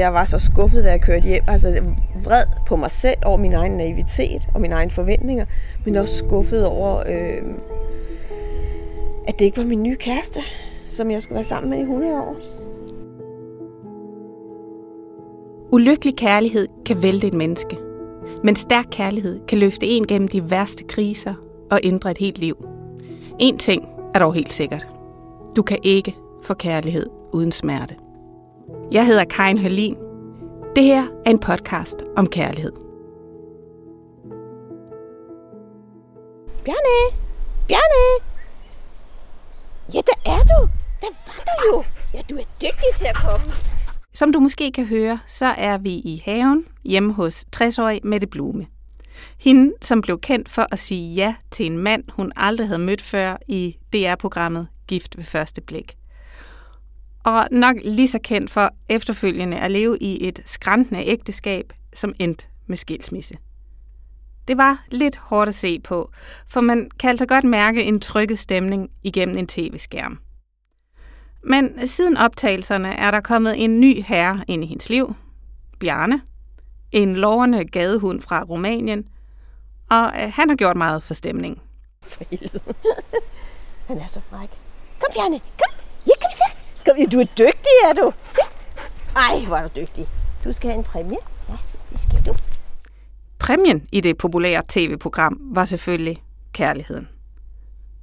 Jeg var så skuffet, da jeg kørte hjem. Altså vred på mig selv over min egen naivitet og mine egne forventninger. Men også skuffet over, øh, at det ikke var min nye kæreste, som jeg skulle være sammen med i 100 år. Ulykkelig kærlighed kan vælte et menneske, men stærk kærlighed kan løfte en gennem de værste kriser og ændre et helt liv. En ting er dog helt sikkert. Du kan ikke få kærlighed uden smerte. Jeg hedder Karin Hørlin. Det her er en podcast om kærlighed. Bjarne! Bjarne! Ja, der er du! Der var du jo! Ja, du er dygtig til at komme. Som du måske kan høre, så er vi i haven hjemme hos 60-årige Mette Blume. Hende, som blev kendt for at sige ja til en mand, hun aldrig havde mødt før i DR-programmet Gift ved første blik. Og nok lige så kendt for efterfølgende at leve i et skræntende ægteskab, som endte med skilsmisse. Det var lidt hårdt at se på, for man kan altså godt mærke en trykket stemning igennem en tv-skærm. Men siden optagelserne er der kommet en ny herre ind i hendes liv. Bjarne. En lovende gadehund fra Rumænien. Og øh, han har gjort meget for stemningen. For helvede. Han er så fræk. Kom, Bjarne. Kom. Ja, kom så skal vi. du er dygtig, er du. Sæt. Ej, hvor er du dygtig. Du skal have en præmie. Ja, det skal du. Præmien i det populære tv-program var selvfølgelig kærligheden.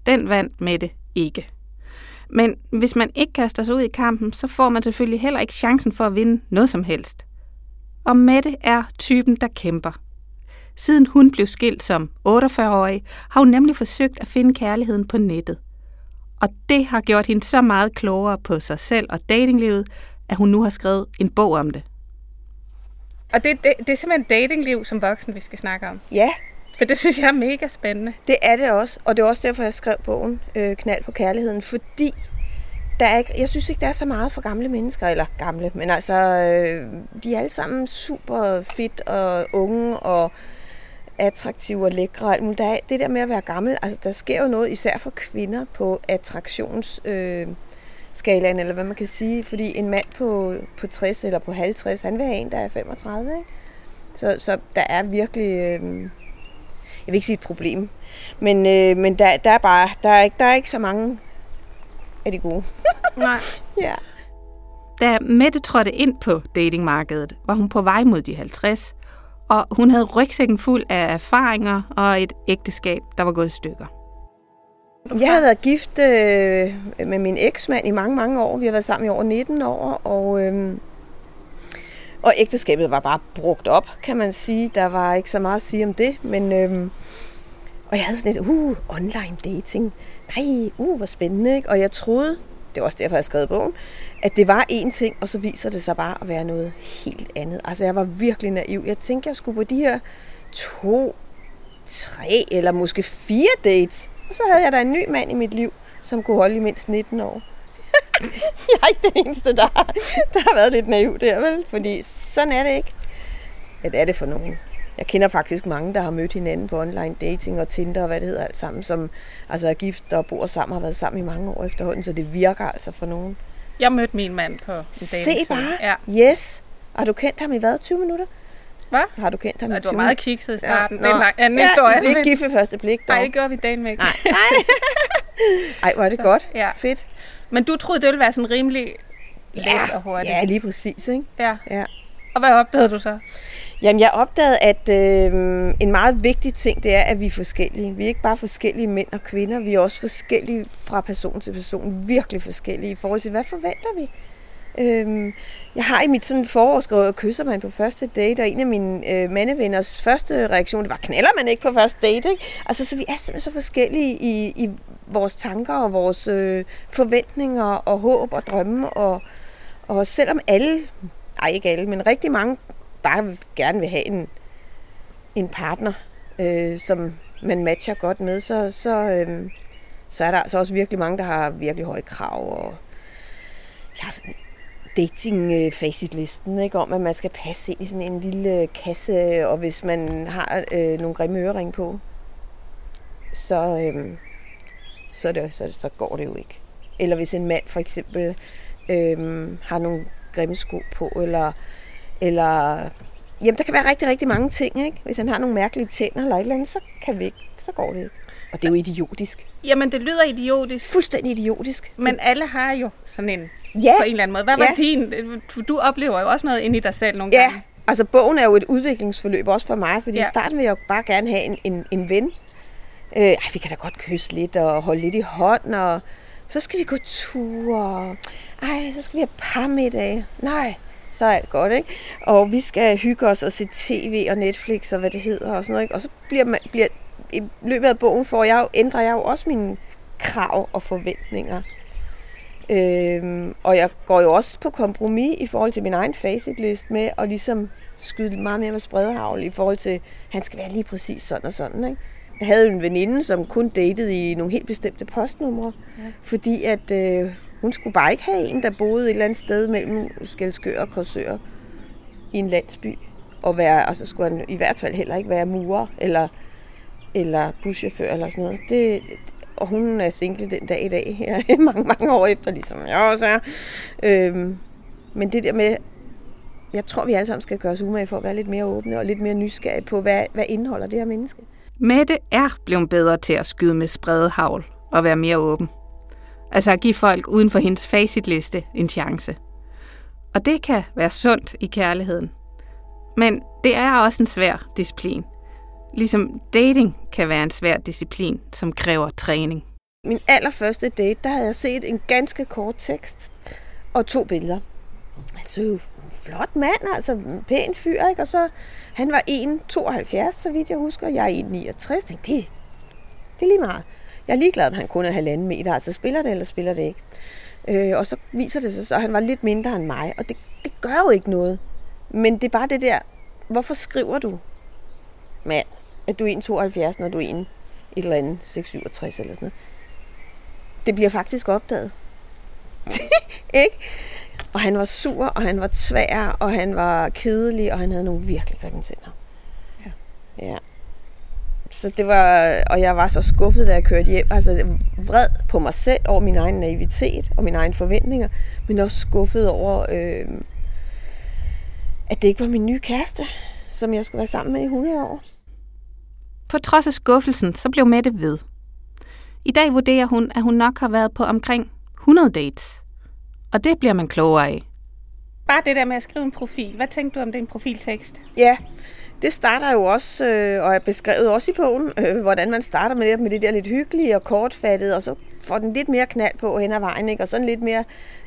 Den vandt Mette ikke. Men hvis man ikke kaster sig ud i kampen, så får man selvfølgelig heller ikke chancen for at vinde noget som helst. Og Mette er typen, der kæmper. Siden hun blev skilt som 48-årig, har hun nemlig forsøgt at finde kærligheden på nettet. Og det har gjort hende så meget klogere på sig selv og datinglivet, at hun nu har skrevet en bog om det. Og det, det, det er simpelthen datingliv som voksen, vi skal snakke om. Ja, For det synes jeg er mega spændende. det er det også. Og det er også derfor, jeg skrev bogen øh, Knald på kærligheden. Fordi der er ikke, jeg synes ikke, der er så meget for gamle mennesker. Eller gamle, men altså, øh, de er alle sammen super fit og unge og attraktive og lækre. og alt muligt. Der er det der med at være gammel, altså der sker jo noget, især for kvinder, på attraktions... Øh, skalaen, eller hvad man kan sige. Fordi en mand på, på 60 eller på 50, han vil have en, der er 35. Ikke? Så, så der er virkelig... Øh, jeg vil ikke sige et problem, men, øh, men der, der, er bare, der, er ikke, der er ikke så mange af de gode. Nej. Ja. Da Mette trådte ind på datingmarkedet, var hun på vej mod de 50, og hun havde rygsækken fuld af erfaringer og et ægteskab, der var gået i stykker. Jeg havde været gift øh, med min eksmand i mange, mange år. Vi har været sammen i over 19 år, og, øh, og ægteskabet var bare brugt op, kan man sige. Der var ikke så meget at sige om det, men... Øh, og jeg havde sådan et, uh, online dating. Nej, uh, hvor spændende, ikke? Og jeg troede, det er også derfor, jeg skrev bogen, at det var én ting, og så viser det sig bare at være noget helt andet. Altså, jeg var virkelig naiv. Jeg tænkte, jeg skulle på de her to, tre eller måske fire dates. Og så havde jeg da en ny mand i mit liv, som kunne holde i mindst 19 år. jeg er ikke den eneste, der har, der har været lidt naiv der, vel? Fordi sådan er det ikke. Ja, det er det for nogen. Jeg kender faktisk mange, der har mødt hinanden på online dating og Tinder og hvad det hedder alt sammen, som altså er gift og bor sammen og har været sammen i mange år efterhånden, så det virker altså for nogen. Jeg mødte min mand på en Se bare. Ja. Yes. Har du kendt ham i hvad? 20 minutter? Hvad? Har du kendt ham i Og 20 du var meget kikset i starten. Ja. Det er en lang- anden ja, historie. Ikke gift ved første blik, dog. Nej, det gjorde vi dagen med. Nej, nej. Ej, hvor er det Så, godt. ja. Fedt. Men du troede, det ville være sådan rimelig let og hurtigt. Ja, lige præcis, ikke? ja. Ja. Og hvad opdagede du så? Jamen, jeg opdagede, at øh, en meget vigtig ting, det er, at vi er forskellige. Vi er ikke bare forskellige mænd og kvinder, vi er også forskellige fra person til person. Virkelig forskellige i forhold til, hvad forventer vi? Øh, jeg har i mit sådan forår skrevet, kysser man på første date, og en af mine øh, mandevenners første reaktion, det var, knaller man ikke på første date, ikke? Altså, så vi er simpelthen så forskellige i, i vores tanker og vores øh, forventninger og håb og drømme, og, og selvom alle, ej ikke alle, men rigtig mange bare gerne vil have en, en partner, øh, som man matcher godt med, så, så, øh, så er der altså også virkelig mange, der har virkelig høje krav, og jeg har sådan dating øh, facitlisten ikke om, at man skal passe ind i sådan en lille kasse, og hvis man har øh, nogle grimme ørering på, så, øh, så, det, så, så går det jo ikke. Eller hvis en mand for eksempel øh, har nogle grimme sko på, eller, eller jamen, der kan være rigtig, rigtig mange ting. Ikke? Hvis han har nogle mærkelige tænder eller et eller andet, så, kan vi ikke, så går det ikke. Og det er jo idiotisk. Jamen, det lyder idiotisk. Fuldstændig idiotisk. Men alle har jo sådan en Ja. på en eller anden måde. Hvad var Ja. din? Du oplever jo også noget inde i dig selv nogle Ja, gange. altså bogen er jo et udviklingsforløb også for mig, fordi Ja. i starten vil jeg jo bare gerne have en, en, en ven. Øh, ej, vi kan da godt kysse lidt og holde lidt i hånd, og så skal vi gå ture. Ej, så skal vi have parmiddag. Nej, så er alt godt, ikke? Og vi skal hygge os og se tv og Netflix og hvad det hedder og sådan noget, ikke? Og så bliver, man, bliver i løbet af bogen får jeg jo, ændrer jeg jo også mine krav og forventninger. Øhm, og jeg går jo også på kompromis i forhold til min egen facitlist med at ligesom skyde meget mere med spredhavl i forhold til, han skal være lige præcis sådan og sådan. Ikke? Jeg havde jo en veninde, som kun datede i nogle helt bestemte postnumre, ja. fordi at øh, hun skulle bare ikke have en, der boede et eller andet sted mellem Skelskør og Korsør i en landsby. Og, være, og så skulle han i hvert fald heller ikke være murer eller, eller buschauffør eller sådan noget. Det, og hun er single den dag i dag, her, mange, mange år efter, ligesom jeg også er. Øhm, men det der med, jeg tror, vi alle sammen skal gøre os umage for at være lidt mere åbne og lidt mere nysgerrige på, hvad, hvad indeholder det her menneske. Mette er blevet bedre til at skyde med spredehavl og være mere åben. Altså at give folk uden for hendes facitliste en chance. Og det kan være sundt i kærligheden. Men det er også en svær disciplin. Ligesom dating kan være en svær disciplin, som kræver træning. Min allerførste date, der havde jeg set en ganske kort tekst og to billeder. Altså jo flot mand, altså en pæn fyr, ikke? Og så, han var 1,72, så vidt jeg husker. Jeg er 1,69. Tænkte, det, det er lige meget. Jeg er ligeglad, om han kun er halvanden meter. Altså spiller det, eller spiller det ikke. Øh, og så viser det sig så, at han var lidt mindre end mig. Og det, det gør jo ikke noget. Men det er bare det der, hvorfor skriver du, mand, at du er 1,72, når du er 1, et eller andet 6,67 eller sådan noget. Det bliver faktisk opdaget. ikke? Og han var sur, og han var tvær, og han var kedelig, og han havde nogle virkelig grimme tænder. Ja. ja. Så det var, og jeg var så skuffet, da jeg kørte hjem. Altså vred på mig selv over min egen naivitet og mine egne forventninger, men også skuffet over, øh, at det ikke var min nye kæreste, som jeg skulle være sammen med i 100 år. På trods af skuffelsen, så blev Mette ved. I dag vurderer hun, at hun nok har været på omkring 100 dates. Og det bliver man klogere af. Bare det der med at skrive en profil. Hvad tænkte du om den profiltekst? Ja, det starter jo også, øh, og er beskrevet også i bogen, øh, hvordan man starter med det, med det der lidt hyggelige og kortfattede, og så får den lidt mere knald på hen ad vejen, ikke? og sådan lidt mere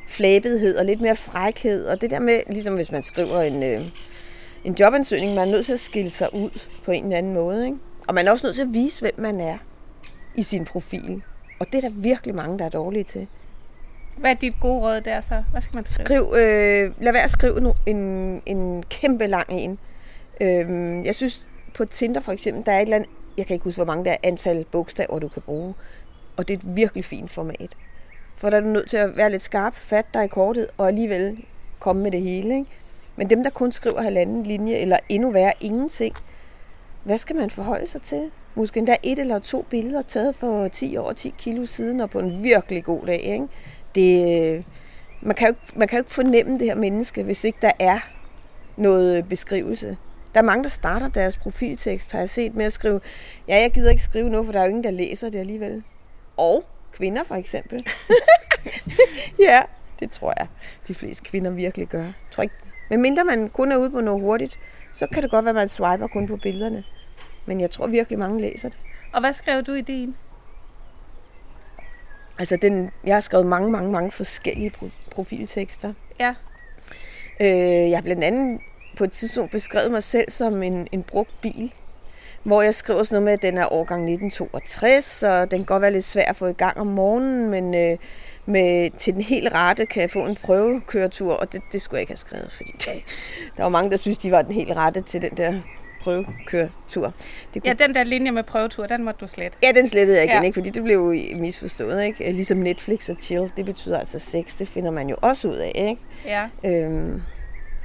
flabethed og lidt mere frækhed, og det der med, ligesom hvis man skriver en, øh, en jobansøgning, man er nødt til at skille sig ud på en eller anden måde, ikke? og man er også nødt til at vise, hvem man er i sin profil, og det er der virkelig mange, der er dårlige til. Hvad er dit gode råd der så? Hvad skal man skrive? Skriv, øh, lad være at skrive en, en, en kæmpe lang en. Øh, jeg synes på Tinder for eksempel, der er et eller andet, jeg kan ikke huske, hvor mange der er antal bogstaver, du kan bruge. Og det er et virkelig fint format. For der er du nødt til at være lidt skarp, fat dig i kortet, og alligevel komme med det hele. Ikke? Men dem, der kun skriver halvanden linje, eller endnu værre, ingenting, hvad skal man forholde sig til? Måske endda et eller to billeder taget for 10 år, 10 kilo siden, og på en virkelig god dag. Ikke? Det, øh, man, kan jo, man kan jo ikke fornemme det her menneske, hvis ikke der er noget beskrivelse. Der er mange, der starter deres profiltekst, har jeg set, med at skrive, ja, jeg gider ikke skrive noget, for der er jo ingen, der læser det alligevel. Og kvinder for eksempel. ja, det tror jeg, de fleste kvinder virkelig gør. Jeg tror ikke, men mindre man kun er ude på noget hurtigt, så kan det godt være, at man swiper kun på billederne. Men jeg tror virkelig, mange læser det. Og hvad skrev du i din? Altså, den, jeg har skrevet mange, mange, mange forskellige pro- profiltekster. Ja. Øh, jeg har blandt andet på et tidspunkt beskrevet mig selv som en, en brugt bil, hvor jeg skriver sådan noget med, at den er årgang 1962, og den kan godt være lidt svær at få i gang om morgenen, men øh, med, til den helt rette kan jeg få en prøvekøretur, og det, det skulle jeg ikke have skrevet, fordi det, der var mange, der synes, de var den helt rette til den der prøvekøretur. Det Ja, den der linje med prøvetur, den måtte du slet. Ja, den slettede jeg igen, ja. ikke? fordi det blev jo misforstået. Ikke? Ligesom Netflix og chill, det betyder altså sex, det finder man jo også ud af. Ikke? Ja. Øhm,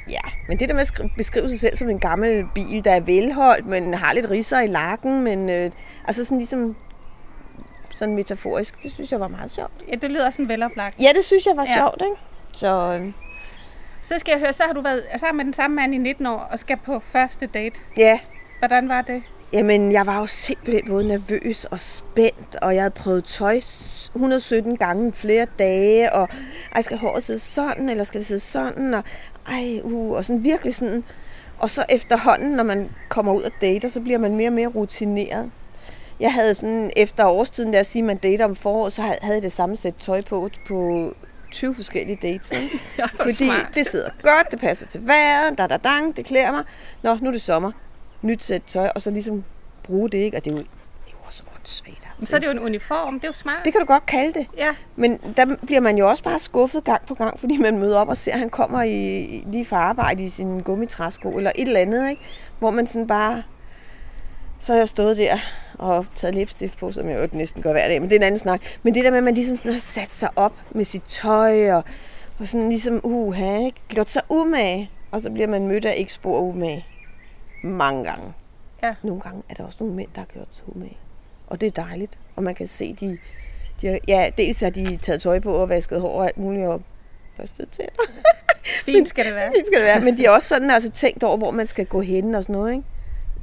ja, men det der med at skri- beskrive sig selv som en gammel bil, der er velholdt, men har lidt ridser i lakken, men øh, altså sådan ligesom sådan metaforisk, det synes jeg var meget sjovt. ja, det lyder sådan veloplagt. Ja, det synes jeg var Ja. sjovt, ikke? Så øh, Så skal jeg høre, så har du været sammen med den samme mand i 19 år og skal på første date. ja, Hvordan var det? Jamen, jeg var jo simpelthen både nervøs og spændt, og jeg havde prøvet tøj s- 117 gange flere dage, og ej, skal håret sidde sådan, eller skal det sidde sådan, og ej, uh, og sådan virkelig sådan. Og så efterhånden, når man kommer ud og dater, så bliver man mere og mere rutineret. Jeg havde sådan, efter årstiden, der at sige, at man dater om foråret, så havde jeg det samme sæt tøj på, på 20 forskellige dates. Ikke? Fordi det sidder godt, det passer til vejret, da da dang, det klæder mig. Nå, nu er det sommer. Nyt sæt tøj, og så ligesom bruge det, ikke? Og det er jo, det er jo også åndssvagt. Altså. Så er det jo en uniform, det er jo smart. Det kan du godt kalde det. Ja, Men der bliver man jo også bare skuffet gang på gang, fordi man møder op og ser, at han kommer i, lige fra arbejde i sin gummitræsko eller et eller andet, ikke? Hvor man sådan bare... Så har jeg stået der og taget lipstift på, som jeg jo næsten gør hver dag, men det er en anden snak. Men det der med, at man ligesom sådan har sat sig op med sit tøj og, og sådan ligesom, uha, ikke? Gjort sig umage, og så bliver man mødt af ikke spor umage. Mange gange. Ja. Nogle gange er der også nogle mænd, der har gjort sig umage. Og det er dejligt. Og man kan se, de, de har, ja, dels har de taget tøj på og vasket hår og alt muligt og børstet til. fint skal det være. Fint skal det være. Men de har også sådan altså, tænkt over, hvor man skal gå hen og sådan noget, ikke?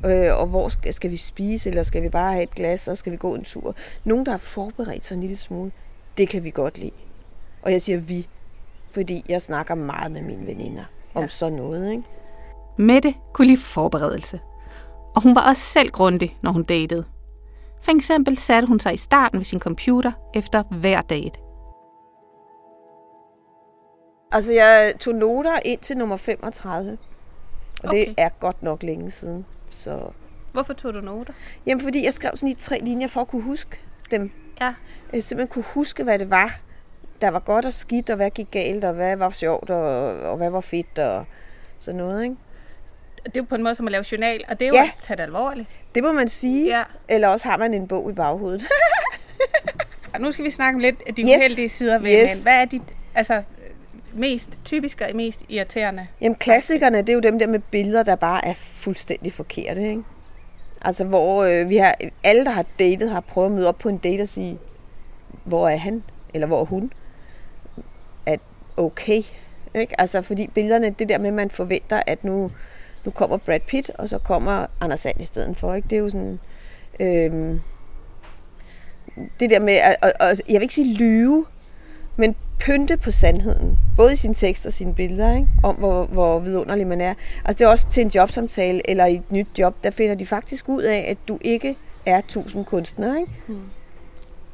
Øh, og hvor skal, skal vi spise, eller skal vi bare have et glas, og skal vi gå en tur? Nogen, der har forberedt sig en lille smule, det kan vi godt lide. Og jeg siger vi, fordi jeg snakker meget med mine veninder om sådan noget, ikke? Mette kunne lide forberedelse. Og hun var også selv grundig, når hun datede. For eksempel satte hun sig i starten ved sin computer efter hver date. Altså, jeg tog noter ind til nummer 35. Og okay. Det er godt nok længe siden. Så... Hvorfor tog du noter? Jamen, fordi jeg skrev sådan i tre linjer for at kunne huske dem. Ja. Jeg simpelthen kunne huske, hvad det var, der var godt og skidt, og hvad gik galt, og hvad var sjovt, og, og hvad var fedt, og sådan noget, ikke? Det er jo på en måde som at lave journal, og det er jo Ja. at tage det alvorligt. Det må man sige. Ja. Eller også har man en bog i baghovedet. Og nu skal vi snakke om lidt af de Yes. uheldige sider ved Yes. Hvad er de altså, mest typiske og mest irriterende? Jamen, klassikerne, det er jo dem der med billeder, der bare er fuldstændig forkerte, ikke? Altså, hvor øh, vi har, alle, der har datet, har prøvet at møde op på en date og sige, hvor er han, eller hvor er hun? At okay, ikke? Altså, fordi billederne, det der med, at man forventer, at nu, nu kommer Brad Pitt, og så kommer Anders Sand i stedet for, ikke? Det er jo sådan... Øh, det der med, at, at, at, jeg vil ikke sige lyve, men pynte på sandheden. Både i sin tekst og sine billeder, ikke? om hvor, hvor vidunderlig man er. Altså det er også til en jobsamtale eller i et nyt job, der finder de faktisk ud af, at du ikke er tusind kunstnere. Ikke?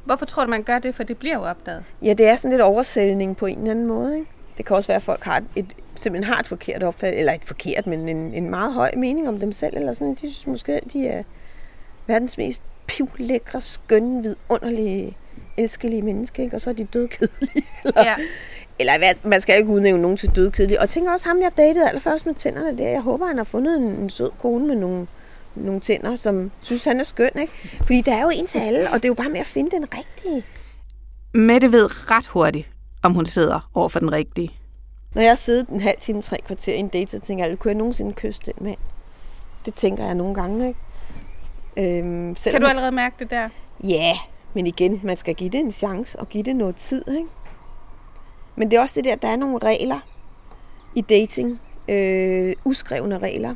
Hvorfor tror du, man gør det? For det bliver jo opdaget. Ja, det er sådan lidt oversælgning på en eller anden måde. Ikke? Det kan også være, at folk har et, simpelthen har et forkert opfattelse, eller et forkert, men en, en meget høj mening om dem selv. Eller sådan. De synes måske, at de er verdens mest pivlækre, skønne, vidunderlige, elskelige mennesker, ikke? og så er de dødkedelige. Eller, Ja. eller hvad, man skal ikke udnævne nogen til dødkedelige. Og tænker også ham, jeg datede allerførst med tænderne der. Jeg håber, han har fundet en, en sød kone med nogle, nogle tænder, som synes, han er skøn. Ikke? Fordi der er jo en til alle, og det er jo bare med at finde den rigtige. Mette ved ret hurtigt, om hun sidder over for den rigtige. Når jeg har siddet en halv time, tre kvarter i en date, så tænker jeg, kunne jeg nogensinde kysse den mand? Det tænker jeg nogle gange, ikke? Øhm, selvom- Kan du allerede mærke det der? Ja, men igen, man skal give det en chance og give det noget tid, ikke? Men det er også det der, der er nogle regler i dating, øh, uskrevne regler,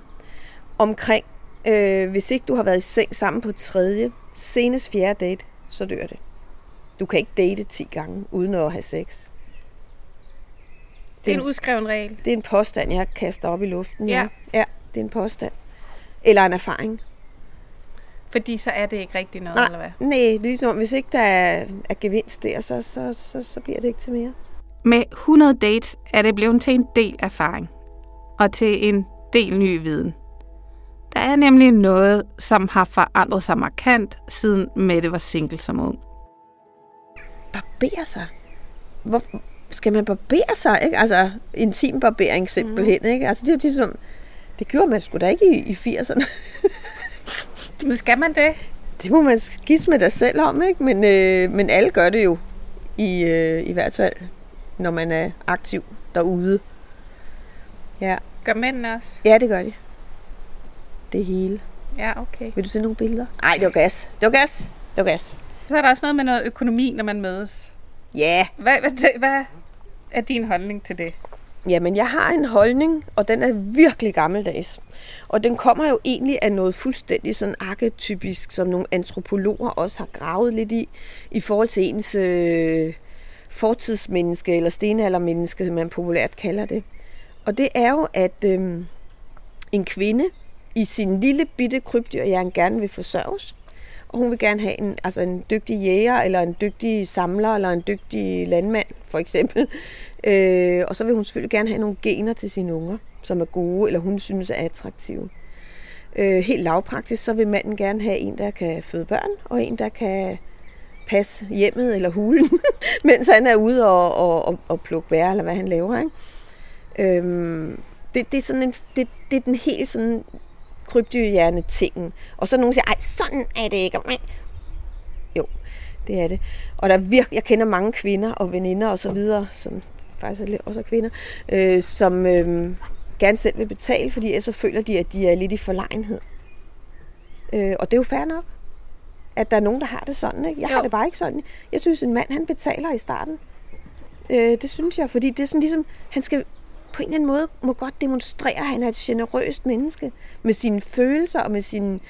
omkring, øh, hvis ikke du har været i seng sammen på tredje, senest fjerde date, så dør det. Du kan ikke date 10 gange, uden at have sex. Det er en udskreven regel. Det er en påstand, jeg kaster op i luften. Ja. ja det er en påstand. Eller en erfaring. Fordi så er det ikke rigtig noget, Nej, eller hvad? nej, det er ligesom, hvis ikke der er, er gevinst der, så, så, så, så bliver det ikke til mere. Med 100 dates er det blevet til en del erfaring. og til en del ny viden. Der er nemlig noget, som har forandret sig markant, siden Mette var single som ung. Barbere sig? Hvor skal man barbere sig? Ikke? Altså, intim barbering simpelthen. Mm. Ikke? Altså, det er jo ligesom, det gjorde man sgu da ikke i, i 80'erne. Men skal man det? Det må man skisse med dig selv om, ikke? Men, øh, men alle gør det jo, i, øh, i hvert fald, når man er aktiv derude. Ja. Gør mændene også? Ja, det gør de. Det hele. Ja, okay. Vil du se nogle billeder? Nej, det var gas. Det var gas. Det var gas. Så er der også noget med noget økonomi, når man mødes. Ja. Hvad, hvad, hvad er din holdning til det? Jamen, jeg har en holdning, og den er virkelig gammeldags. Og den kommer jo egentlig af noget fuldstændig sådan arketypisk, som nogle antropologer også har gravet lidt i, i forhold til ens øh, fortidsmenneske, eller stenaldermenneske, som man populært kalder det. Og det er jo, at øh, en kvinde i sin lille bitte krybdyr, jeg gerne vil forsørges. Og hun vil gerne have en, altså en dygtig jæger, eller en dygtig samler, eller en dygtig landmand, for eksempel. Øh, og så vil hun selvfølgelig gerne have nogle gener til sine unger, som er gode, eller hun synes er attraktive. Øh, helt lavpraktisk, så vil manden gerne have en, der kan føde børn, og en, der kan passe hjemmet eller hulen, mens han er ude og, og, og, og plukke bær, eller hvad han laver. Ikke? Øhm, det, det, er sådan en, det, det er den helt sådan krybdyrhjerne tingen. Og så nogen siger, ej, sådan er det ikke. Jo, det er det. Og der er virkelig, jeg kender mange kvinder og veninder og så videre, som faktisk er også er kvinder, øh, som øh, gerne selv vil betale, fordi så føler de, at de er lidt i forlegenhed. Øh, og det er jo fair nok, at der er nogen, der har det sådan. Ikke? Jeg jo. har det bare ikke sådan. Jeg synes, en mand, han betaler i starten. Øh, det synes jeg, fordi det er sådan ligesom, han skal på en eller anden måde må godt demonstrere, at han er et generøst menneske med sine følelser og med sin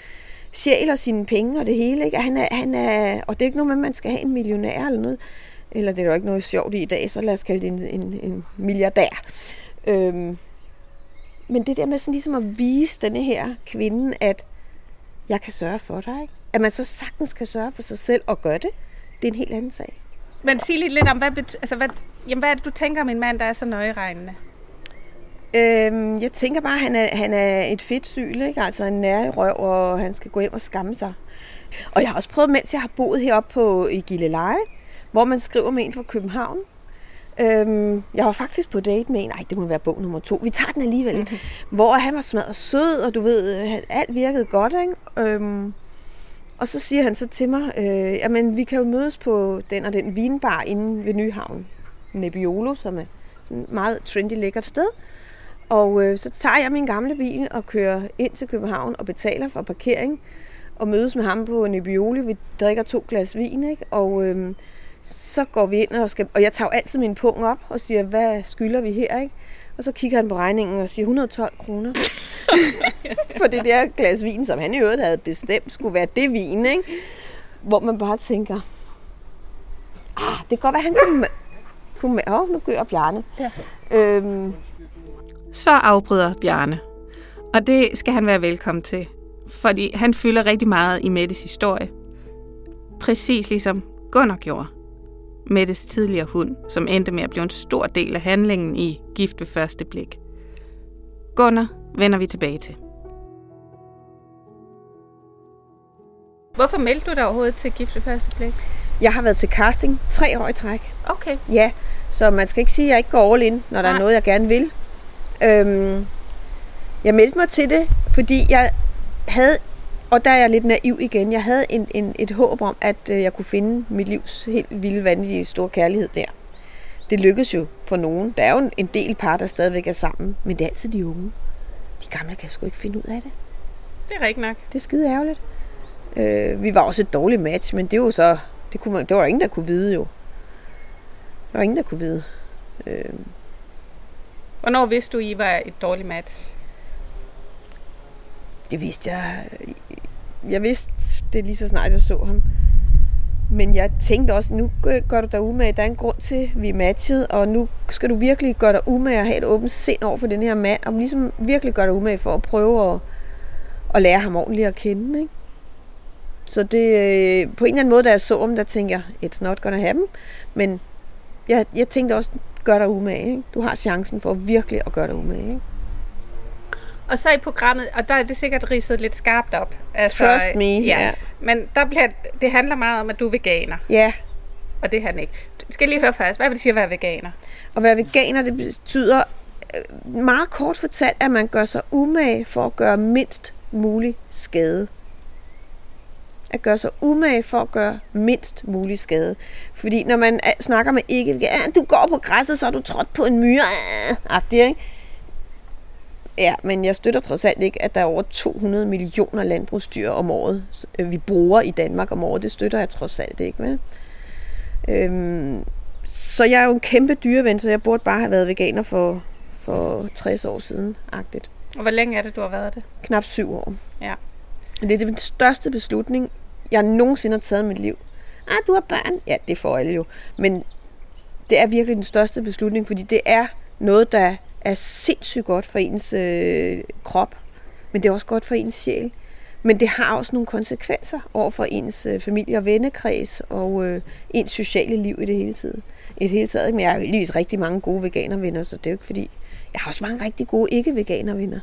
sjæl og sine penge og det hele. Ikke? han er, han er, og det er ikke noget med, at man skal have en millionær eller noget. Eller det er jo ikke noget sjovt i i dag, så lad os kalde det en, en, en milliardær. Øhm, men det der med sådan ligesom at vise denne her kvinde, at jeg kan sørge for dig. Ikke? At man så sagtens kan sørge for sig selv og gøre det, det er en helt anden sag. Men sig lidt, lidt om, hvad, altså, hvad, jamen, hvad er det, du tænker om en mand, der er så nøjeregnende? Øhm, jeg tænker bare, at han er, han er et fedt syl, ikke? altså en nær røv, og han skal gå hjem og skamme sig. Og jeg har også prøvet, mens jeg har boet heroppe på, i Gilleleje, hvor man skriver med en fra København. Øhm, jeg var faktisk på date med en, nej, det må være bog nummer to, vi tager den alligevel, mm-hmm. hvor han var smadret sød, og du ved, alt virkede godt, ikke? Øhm, og så siger han så til mig, øh, jamen vi kan jo mødes på den og den vinbar inde ved Nyhavn, Nebbiolo, som er sådan et meget trendy, lækkert sted. Og øh, så tager jeg min gamle bil og kører ind til København og betaler for parkering og mødes med ham på Nebbioli. Vi drikker to glas vin, ikke? Og øh, så går vi ind og skal... Og jeg tager altid min pung op og siger, hvad skylder vi her, ikke? Og så kigger han på regningen og siger 112 kroner. for det der glas vin, som han i øvrigt havde bestemt, skulle være det vin, ikke? Hvor man bare tænker, ah, det kan godt være, han kunne... kunne Åh, oh, nu gør Bjarne. Ja. Øhm, så afbryder Bjarne. Og det skal han være velkommen til, fordi han fylder rigtig meget i Mettes historie. Præcis ligesom Gunnar gjorde. Mettes tidligere hund, som endte med at blive en stor del af handlingen i Gift ved første blik. Gunnar vender vi tilbage til. Hvorfor meldte du dig overhovedet til Gift ved første blik? Jeg har været til casting tre år i træk. Okay. Ja, så man skal ikke sige, at jeg ikke går all in, når der Nej. er noget, jeg gerne vil. Øhm, jeg meldte mig til det, fordi jeg havde, og der er jeg lidt naiv igen, jeg havde en, en, et håb om, at øh, jeg kunne finde mit livs helt vilde, vanvittige store kærlighed der. Det lykkedes jo for nogen. Der er jo en del par, der stadigvæk er sammen, men det er altid de unge. De gamle kan sgu ikke finde ud af det. Det er rigtigt nok. Det er skide ærgerligt. Øh, vi var også et dårligt match, men det var så, det, kunne man, det var ingen, der kunne vide jo. Der var ingen, der kunne vide. Øh, Hvornår vidste du, I var et dårligt match? Det vidste jeg. Jeg vidste det lige så snart, jeg så ham. Men jeg tænkte også, nu gør du dig umage. Der er en grund til, at vi er matchet, og nu skal du virkelig gøre dig umage og have et åbent sind over for den her mand, og ligesom virkelig gøre dig umage for at prøve at, at lære ham ordentligt at kende. Ikke? Så det, øh, på en eller anden måde, da jeg så ham, der tænkte jeg, it's not gonna happen. Men jeg, jeg tænkte også, gør dig umage. Ikke? Du har chancen for virkelig at gøre dig umage. Ikke? Og så i programmet, og der er det sikkert ridset lidt skarpt op. Altså, Trust me, ja. Men der bliver, det handler meget om, at du er veganer, Ja, og det er han ikke. Du skal lige høre først, hvad vil det sige at være veganer? At være veganer, det betyder øh, meget kort fortalt, at man gør sig umage for at gøre mindst mulig skade. At gøre sig umage for at gøre mindst mulig skade. Fordi når man er- snakker med ikke du går på græsset, så er du trådt på en myre. ah, agtig, ikke? Ja, men jeg støtter trods alt ikke, at der er over 200 millioner landbrugsdyr om året, øh, vi bruger i Danmark om året. Det støtter jeg trods alt ikke, vel? Øhm, så jeg er jo en kæmpe dyreven, så jeg burde bare have været veganer for, for 60 år siden, agtigt. Og hvor længe er det, du har været det? Knap syv år. Ja. Det er den største beslutning, jeg nogensinde har taget i mit liv. Ah, du har børn. Ja, det får alle jo. Men det er virkelig den største beslutning, fordi det er noget, der er sindssygt godt for ens øh, krop, men det er også godt for ens sjæl. Men det har også nogle konsekvenser over for ens øh, familie- og vennekreds og øh, ens sociale liv i det hele taget. I det hele taget. Men jeg har heldigvis rigtig mange gode veganervenner, så det er jo ikke fordi... Jeg har også mange rigtig gode ikke-veganervenner.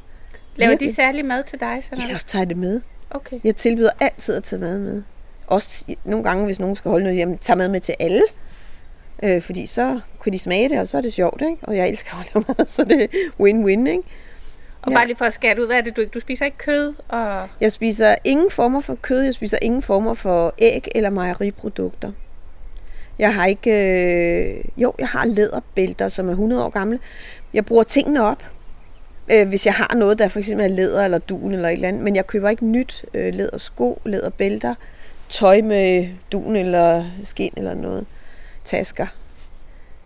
Laver de særlig mad til dig? Sådan Jeg kan også tage det med. Okay. Jeg tilbyder altid at tage mad med. Også nogle gange, hvis nogen skal holde noget hjemme, tager mad med til alle. Øh, fordi så kunne de smage det, og så er det sjovt, ikke? Og jeg elsker at lave mad, så det er win-win, ikke? Og Ja. bare lige for at skære ud, hvad er det, du ikke? Du spiser ikke kød, og Jeg spiser ingen former for kød, jeg spiser ingen former for æg eller mejeriprodukter. Jeg har ikke... Øh, jo, jeg har læderbælter, som er 100 år gamle. Jeg bruger tingene op, øh, hvis jeg har noget, der for eksempel er læder eller dun eller et eller andet. Men jeg køber ikke nyt øh, lædersko, læderbælter, tøj med dun eller skin eller noget. Tasker.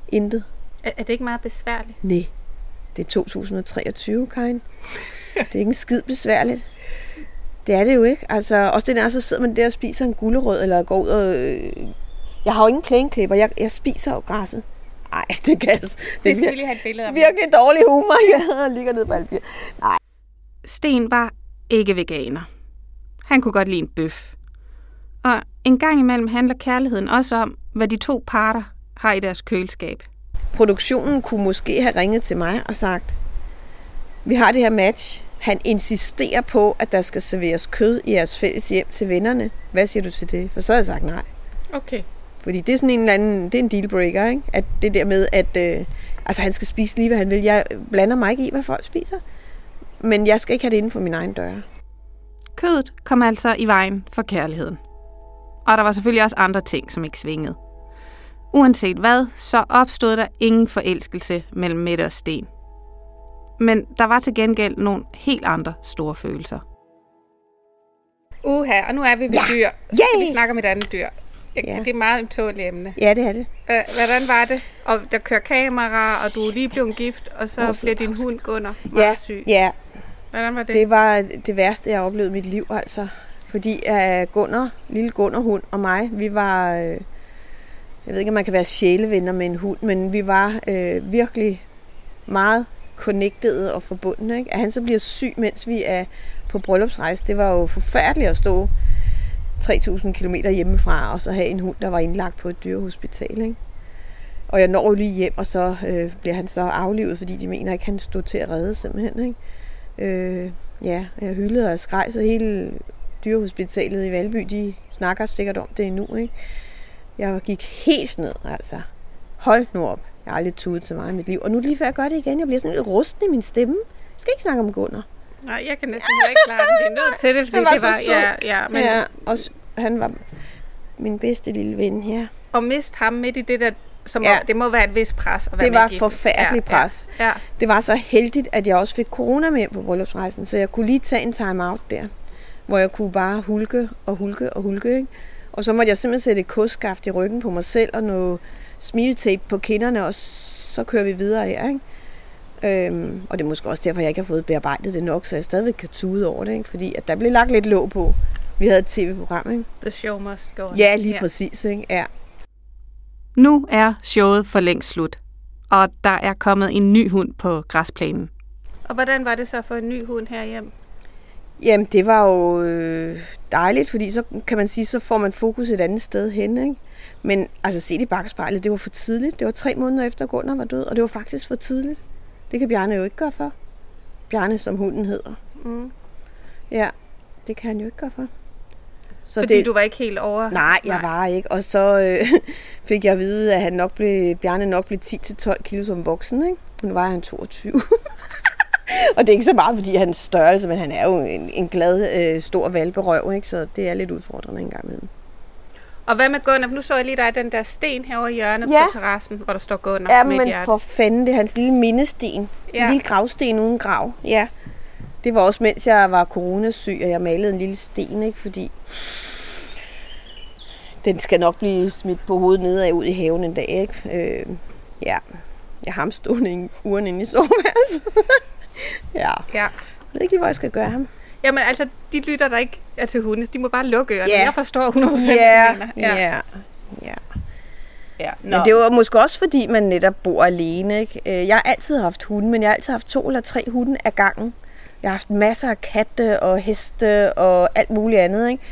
Intet. er, er det ikke meget besværligt? Nej. Det er 2023, Karin. Det er ikke en skid besværligt. Det er det jo ikke. Altså, også det der, så sidder man der og spiser en gulerod, eller går ud og... Øh... Jeg har jo ingen plæneklipper. Jeg, jeg spiser jo græsset. Nej, det kan jeg. Det, Det skal vi lige have et billede af. virkelig dårlig humor. Jeg ligger nede på alle fire. Nej. Sten var ikke veganer. Han kunne godt lide en bøf. Og en gang imellem handler kærligheden også om, hvad de to parter har i deres køleskab. Produktionen kunne måske have ringet til mig og sagt, vi har det her match. Han insisterer på, at der skal serveres kød i jeres fælles hjem til vennerne. Hvad siger du til det? For så har jeg sagt nej. Okay. Fordi det er sådan en eller anden, det er en dealbreaker, ikke? At det der med, at øh, altså, han skal spise lige, hvad han vil. Jeg blander mig ikke i, hvad folk spiser. Men jeg skal ikke have det inden for min egen døre. Kødet kom altså i vejen for kærligheden. Og der var selvfølgelig også andre ting, som ikke svingede. Uanset hvad, så opstod der ingen forelskelse mellem Mette og Sten. Men der var til gengæld nogle helt andre store følelser. Uha, og nu er vi ved Ja. dyr. Så skal Yay! vi snakke om et andet dyr. Jeg, Ja. Det er et meget ømtåligt emne. Ja, det er det. Øh, Hvordan var det? Og der kører kamera, og du er lige blevet gift, og så så bliver din hund Gunnar meget Ja, syg. ja, Hvordan var det? det var det værste, jeg har oplevet i mit liv, altså. Fordi uh, Gunnar, lille Gunnar hund og mig, vi var, øh, jeg ved ikke, om man kan være sjælevenner med en hund, men vi var øh, virkelig meget connected og forbundne. Ikke? At han så bliver syg, mens vi er på bryllupsrejse, det var jo forfærdeligt at stå 3.000 km hjemmefra, og så have en hund, der var indlagt på et dyrehospital. Ikke? Og jeg når jo lige hjem, og så øh, bliver han så aflivet, fordi de mener ikke, han stod til at redde simpelthen. Ikke? Øh, ja, jeg hyldede og skreg, så hele dyrehospitalet i Valby, de snakker sikkert om det endnu. Ikke? Jeg gik helt ned, altså. Hold nu op. Jeg har aldrig tudet så meget i mit liv. Og nu lige før jeg gør det igen, jeg bliver sådan lidt rusten i min stemme. Jeg skal ikke snakke om Gunnar. Nej, jeg kan næsten heller ikke klare det. Vi er nødt til det, fordi Han var det var... Ja, ja, men. Ja, og han var min bedste lille ven her. Og miste ham midt i det der... Som Ja. ja. det må være et vis pres at være Det med var i gift. forfærdelig ja, pres. Ja, ja. Det var så heldigt, at jeg også fik corona med på bryllupsrejsen, så jeg kunne lige tage en time-out der, hvor jeg kunne bare hulke og hulke og hulke. Ikke? Og så måtte jeg simpelthen sætte et kodskaft i ryggen på mig selv og noget smiletape på kinderne, og så kører vi videre her. Ikke? Øhm, og det er måske også derfor, jeg ikke har fået bearbejdet det nok, så jeg stadigvæk kan tude over det, ikke? fordi at der blev lagt lidt låg på. Vi havde et tv-program, ikke? The show must go on. Ja, lige ja. præcis. Ikke? Ja. Nu er showet for længst slut, og der er kommet en ny hund på græsplænen. Og hvordan var det så for en ny hund herhjemme? Jamen, det var jo øh, dejligt, fordi så kan man sige, så får man fokus et andet sted hen, ikke? Men altså, set i bagspejlet, det var for tidligt. Det var tre måneder efter Gunnar var død, og det var faktisk for tidligt. Det kan Bjarne jo ikke gøre for. Bjarne, som hunden hedder. Mm. Ja, det kan han jo ikke gøre for. Så Fordi det... du var ikke helt over? Nej, jeg var ikke. Og så øh, fik jeg at vide, at han nok blev, Bjarne nok blev 10-12 kilo som voksen. Ikke? Nu var han 22. og det er ikke så meget, fordi han er størrelse, men han er jo en, en glad, øh, stor valperøv, ikke? så det er lidt udfordrende en gang imellem. Og hvad med Gunnar? Nu så jeg lige, der er den der sten herovre i hjørnet Ja. på terrassen, hvor der står Gunnar Ja, men for fanden, det er hans lille mindesten. Ja. En lille gravsten uden grav. Ja. Det var også, mens jeg var coronasyg, og jeg malede en lille sten, ikke? Fordi den skal nok blive smidt på hovedet nedad ud i haven en dag, ikke? Øh, ja. Jeg har ham stående i uren inde i soveværelset. ja. Ja. Jeg ved ikke lige, hvor jeg skal gøre ham. Jamen altså, de lytter der ikke er til hunde. De må bare lukke ørerne. Ja. Jeg forstår 100% Ja, hvad du mener. ja. ja. ja. Men det var måske også, fordi man netop bor alene. Ikke? Øh, Jeg har altid haft hunde, men jeg har altid haft to eller tre hunde ad gangen. Jeg har haft masser af katte og heste og alt muligt andet. Ikke?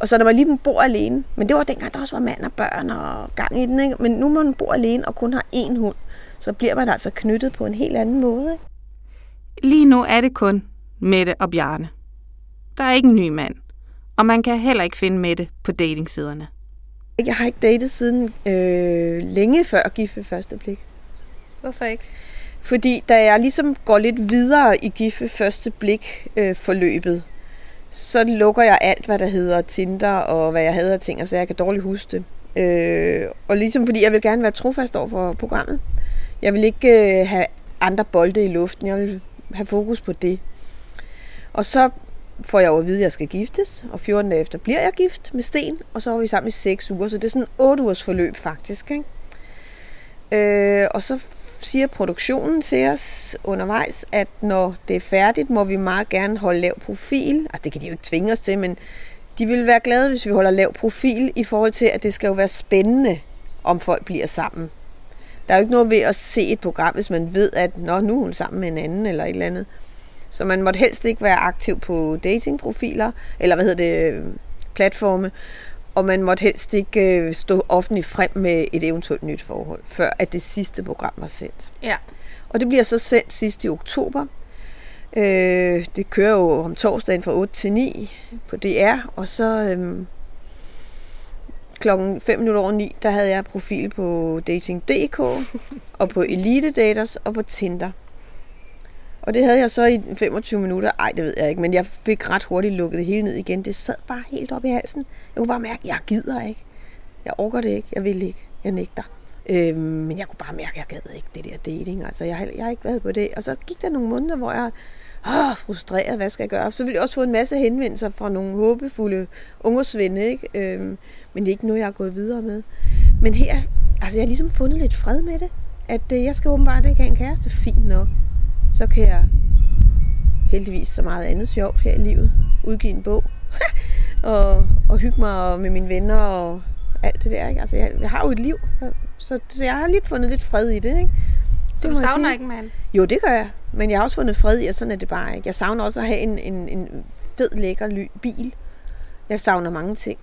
Og så når man lige bor alene, men det var dengang, der også var mand og børn og gang i den. Ikke? Men nu må man bo alene og kun har én hund, så bliver man altså knyttet på en helt anden måde. Ikke? Lige nu er det kun Mette og Bjarne. Der er ikke en ny mand. Og man kan heller ikke finde Mette på datingsiderne. Jeg har ikke datet siden øh, længe før gift ved første blik. Hvorfor ikke? Fordi da jeg ligesom går lidt videre i gift ved første blik øh, forløbet, så lukker jeg alt, hvad der hedder Tinder og hvad jeg havde af ting, og så jeg kan dårligt huske det. Øh, og ligesom fordi jeg vil gerne være trofast over for programmet. Jeg vil ikke øh, have andre bolde i luften, jeg vil have fokus på det. Og så får jeg jo at vide, at jeg skal giftes, og 14 dage efter bliver jeg gift med Sten, og så er vi sammen i 6 uger, så det er sådan 8 ugers forløb faktisk. Ikke? Øh, og så siger produktionen til os undervejs, at når det er færdigt, må vi meget gerne holde lav profil. Altså, det kan de jo ikke tvinge os til, men de vil være glade, hvis vi holder lav profil i forhold til, at det skal jo være spændende, om folk bliver sammen. Der er jo ikke noget ved at se et program, hvis man ved, at Nå, nu er hun sammen med en anden eller et eller andet. Så man måtte helst ikke være aktiv på datingprofiler, eller hvad hedder det, platforme, og man måtte helst ikke øh, stå offentligt frem med et eventuelt nyt forhold, før at det sidste program var sendt. Ja. Og det bliver så sendt sidst i oktober. Øh, det kører jo om torsdagen fra 8 til 9 på DR, og så øh, klokken 5 minutter over 9, der havde jeg profil på Dating.dk, og på Elite Daters og på Tinder. Og det havde jeg så i 25 minutter. Ej, det ved jeg ikke, men jeg fik ret hurtigt lukket det hele ned igen. Det sad bare helt op i halsen. Jeg kunne bare mærke, at jeg gider ikke. Jeg orker det ikke. Jeg vil ikke. Jeg nægter. Øhm, men jeg kunne bare mærke, at jeg gad ikke det der dating. Altså, jeg, jeg har ikke været på det. Og så gik der nogle måneder, hvor jeg åh, frustreret, hvad skal jeg gøre? Så ville jeg også få en masse henvendelser fra nogle håbefulde ungersvende, ikke? Øhm, men det er ikke noget, jeg har gået videre med. Men her, altså jeg har ligesom fundet lidt fred med det. At øh, jeg skal åbenbart ikke have en kæreste. Fint nok. Så kan jeg heldigvis så meget andet sjovt her i livet. Udgive en bog. og, og hygge mig med mine venner og alt det der. Ikke? Altså, jeg, jeg har jo et liv. Så, så jeg har lidt fundet lidt fred i det. Ikke? Så Det du må jeg savner ikke mand? Jo, det gør jeg. Men jeg har også fundet fred i, at sådan er det bare ikke. Jeg savner også at have en, en, en fed, lækker ly- bil. Jeg savner mange ting.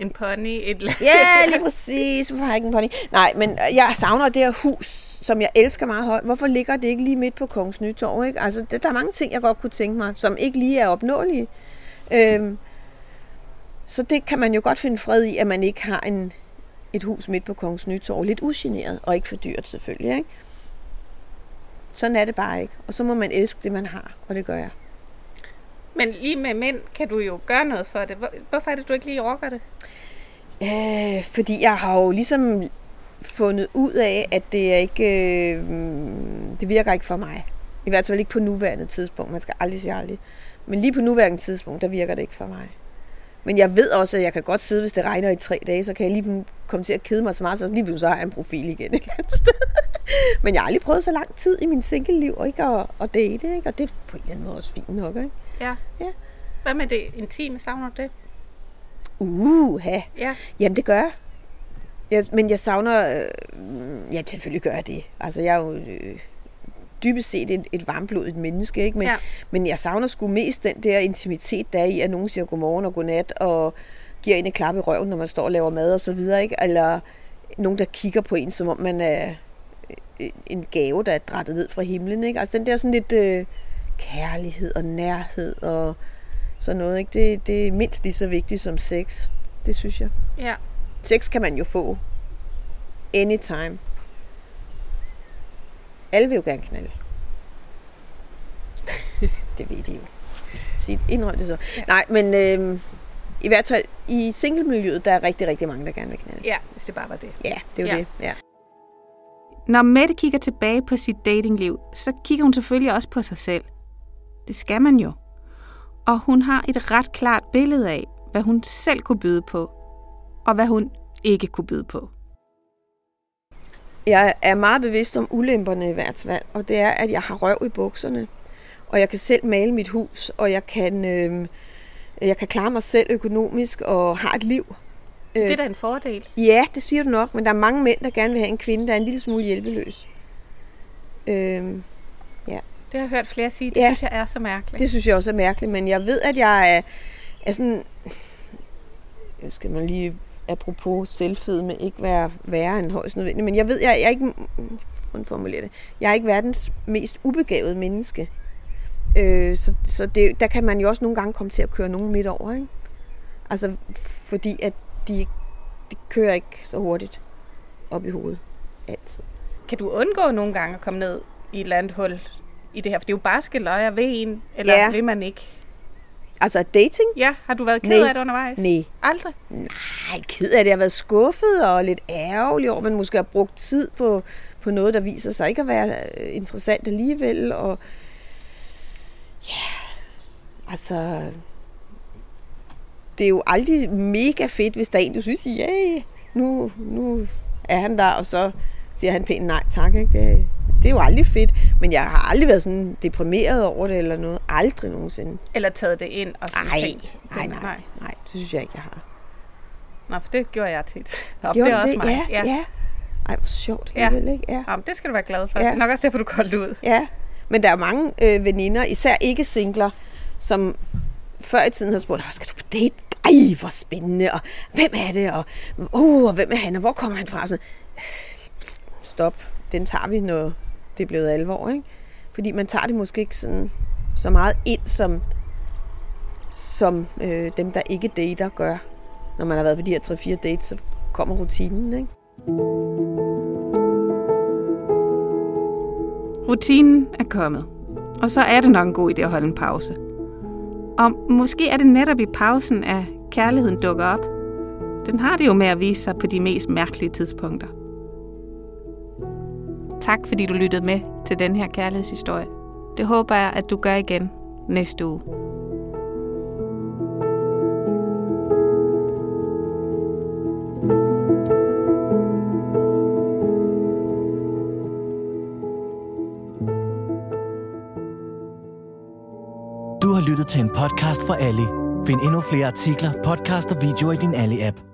En pony? Et Ja, lige præcis. Hvorfor har jeg ikke en pony? Nej, men jeg savner det her hus, som jeg elsker meget højt. Hvorfor ligger det ikke lige midt på Kongens Nytorv? Ikke? Altså, der er mange ting, jeg godt kunne tænke mig, som ikke lige er opnåelige. Øhm, så det kan man jo godt finde fred i, at man ikke har en, et hus midt på Kongens Nytorv. Lidt ugeneret, og ikke for dyrt selvfølgelig. Ikke? Sådan er det bare ikke. Og så må man elske det, man har, og det gør jeg. Men lige med mænd kan du jo gøre noget for det. Hvor- Hvorfor er det, du ikke lige orker det? Øh, fordi jeg har jo ligesom fundet ud af, at det er ikke, øh, det virker ikke for mig. I hvert fald ikke på nuværende tidspunkt. Man skal aldrig sige aldrig. Men lige på nuværende tidspunkt, der virker det ikke for mig. Men jeg ved også, at jeg kan godt sidde, hvis det regner i tre dage, så kan jeg lige komme til at kede mig så meget, så lige pludselig så har jeg en profil igen et eller andet sted. Men jeg har aldrig prøvet så lang tid i min single-liv, og ikke at, at date, ikke? og det er på en eller anden måde også fint nok. Ikke? Ja. Ja. Hvad med det intime? Savner du det? Uh, ha. Ja. Jamen, det gør jeg. Jeg men jeg savner... Øh, ja, selvfølgelig gør jeg det. Altså, jeg er jo øh, dybest set et, et varmblodigt menneske, ikke? Men, Ja. men jeg savner sgu mest den der intimitet, der er i, at nogen siger godmorgen og godnat, og giver en et klap i røven, når man står og laver mad og så videre, ikke? Eller nogen, der kigger på en, som om man er øh, en gave, der er drættet ned fra himlen, ikke? Altså, den der sådan lidt... Øh, kærlighed og nærhed og sådan noget. Ikke? Det, det er mindst lige så vigtigt som sex. Det synes jeg. Ja. Sex kan man jo få. Anytime. Alle vil jo gerne knalde. det ved de jo. Sig, indhold det så. Ja. Nej, men øh, i hvert fald i singlemiljøet, der er rigtig, rigtig mange, der gerne vil knalde. Ja, hvis det bare var det. Ja, det er jo ja. det. Ja. Når Mette kigger tilbage på sit datingliv, så kigger hun selvfølgelig også på sig selv. Det skal man jo. Og hun har et ret klart billede af, hvad hun selv kunne byde på, og hvad hun ikke kunne byde på. Jeg er meget bevidst om ulemperne i hvert fald, og det er, at jeg har røv i bukserne, og jeg kan selv male mit hus, og jeg kan, øh, jeg kan klare mig selv økonomisk og har et liv. Øh, Det er da en fordel. Ja, det siger du nok, men der er mange mænd, der gerne vil have en kvinde, der er en lille smule hjælpeløs. Øh, Det har jeg hørt flere sige. Det Ja. synes jeg er så mærkeligt. det synes jeg også er mærkeligt, men jeg ved, at jeg er, er sådan... Skal man lige apropos selvfedme ikke være værre end højst nødvendigt, men jeg ved, jeg, jeg er ikke... Hvordan formulerer det? Jeg er ikke verdens mest ubegavede menneske. Øh, så så det, der kan man jo også nogle gange komme til at køre nogen midt over, ikke? Altså, fordi at de, de kører ikke så hurtigt op i hovedet. Altid. Kan du undgå nogle gange at komme ned i et eller andet hul i det her? For det er jo barske løjer ved en, eller Ja. vil man ikke? Altså, dating? Ja, har du været ked Nej. af det undervejs? Nej. Aldrig? Ej, ked af det. Jeg har været skuffet og lidt ærgerlig over, at man måske har brugt tid på, på noget, der viser sig ikke at være øh, interessant alligevel. Og ja, altså... Det er jo aldrig mega fedt, hvis der er en, du synes, ja, nu, nu er han der, og så siger han pænt nej tak. Ikke? Det, det er jo aldrig fedt, men jeg har aldrig været sådan deprimeret over det eller noget. Aldrig nogensinde. Eller taget det ind og sådan Nej, tænkt? nej, nej, nej, det synes jeg ikke, jeg har. Nå, for det gjorde jeg tit. Nå, Gjorde det er også mig. Ja, ja. Ej, hvor sjovt Ja. alligevel, ikke? Ja. Jamen, det skal du være glad for. Ja. Det er nok også derfor, du koldt ud. ja. Men der er mange øh, veninder, især ikke singler, som før i tiden har spurgt, "Åh, skal du på date? Ej, hvor spændende, og hvem er det, og, uh, og hvem er han, og hvor kommer han fra? Sådan, stop, den tager vi, når det er blevet alvor, ikke? Fordi man tager det måske ikke sådan, så meget ind, som, som øh, dem, der ikke dater, gør. Når man har været på de her 3-4 dates, så kommer rutinen, ikke? Rutinen er kommet. Og så er det nok en god idé at holde en pause. Og måske er det netop i pausen, at kærligheden dukker op. Den har det jo med at vise sig på de mest mærkelige tidspunkter. Tak fordi du lyttede med til den her kærlighedshistorie. Det håber jeg, at du gør igen næste uge. Du har lyttet til en podcast fra Ali. Find endnu flere artikler, podcast og videoer i din Ali-app.